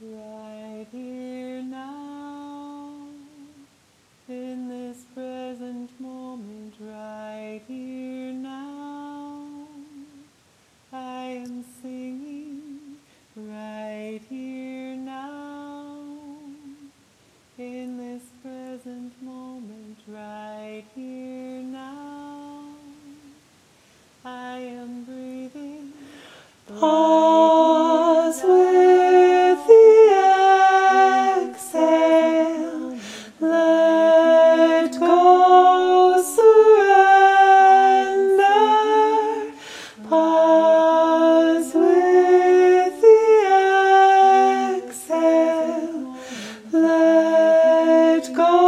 right 가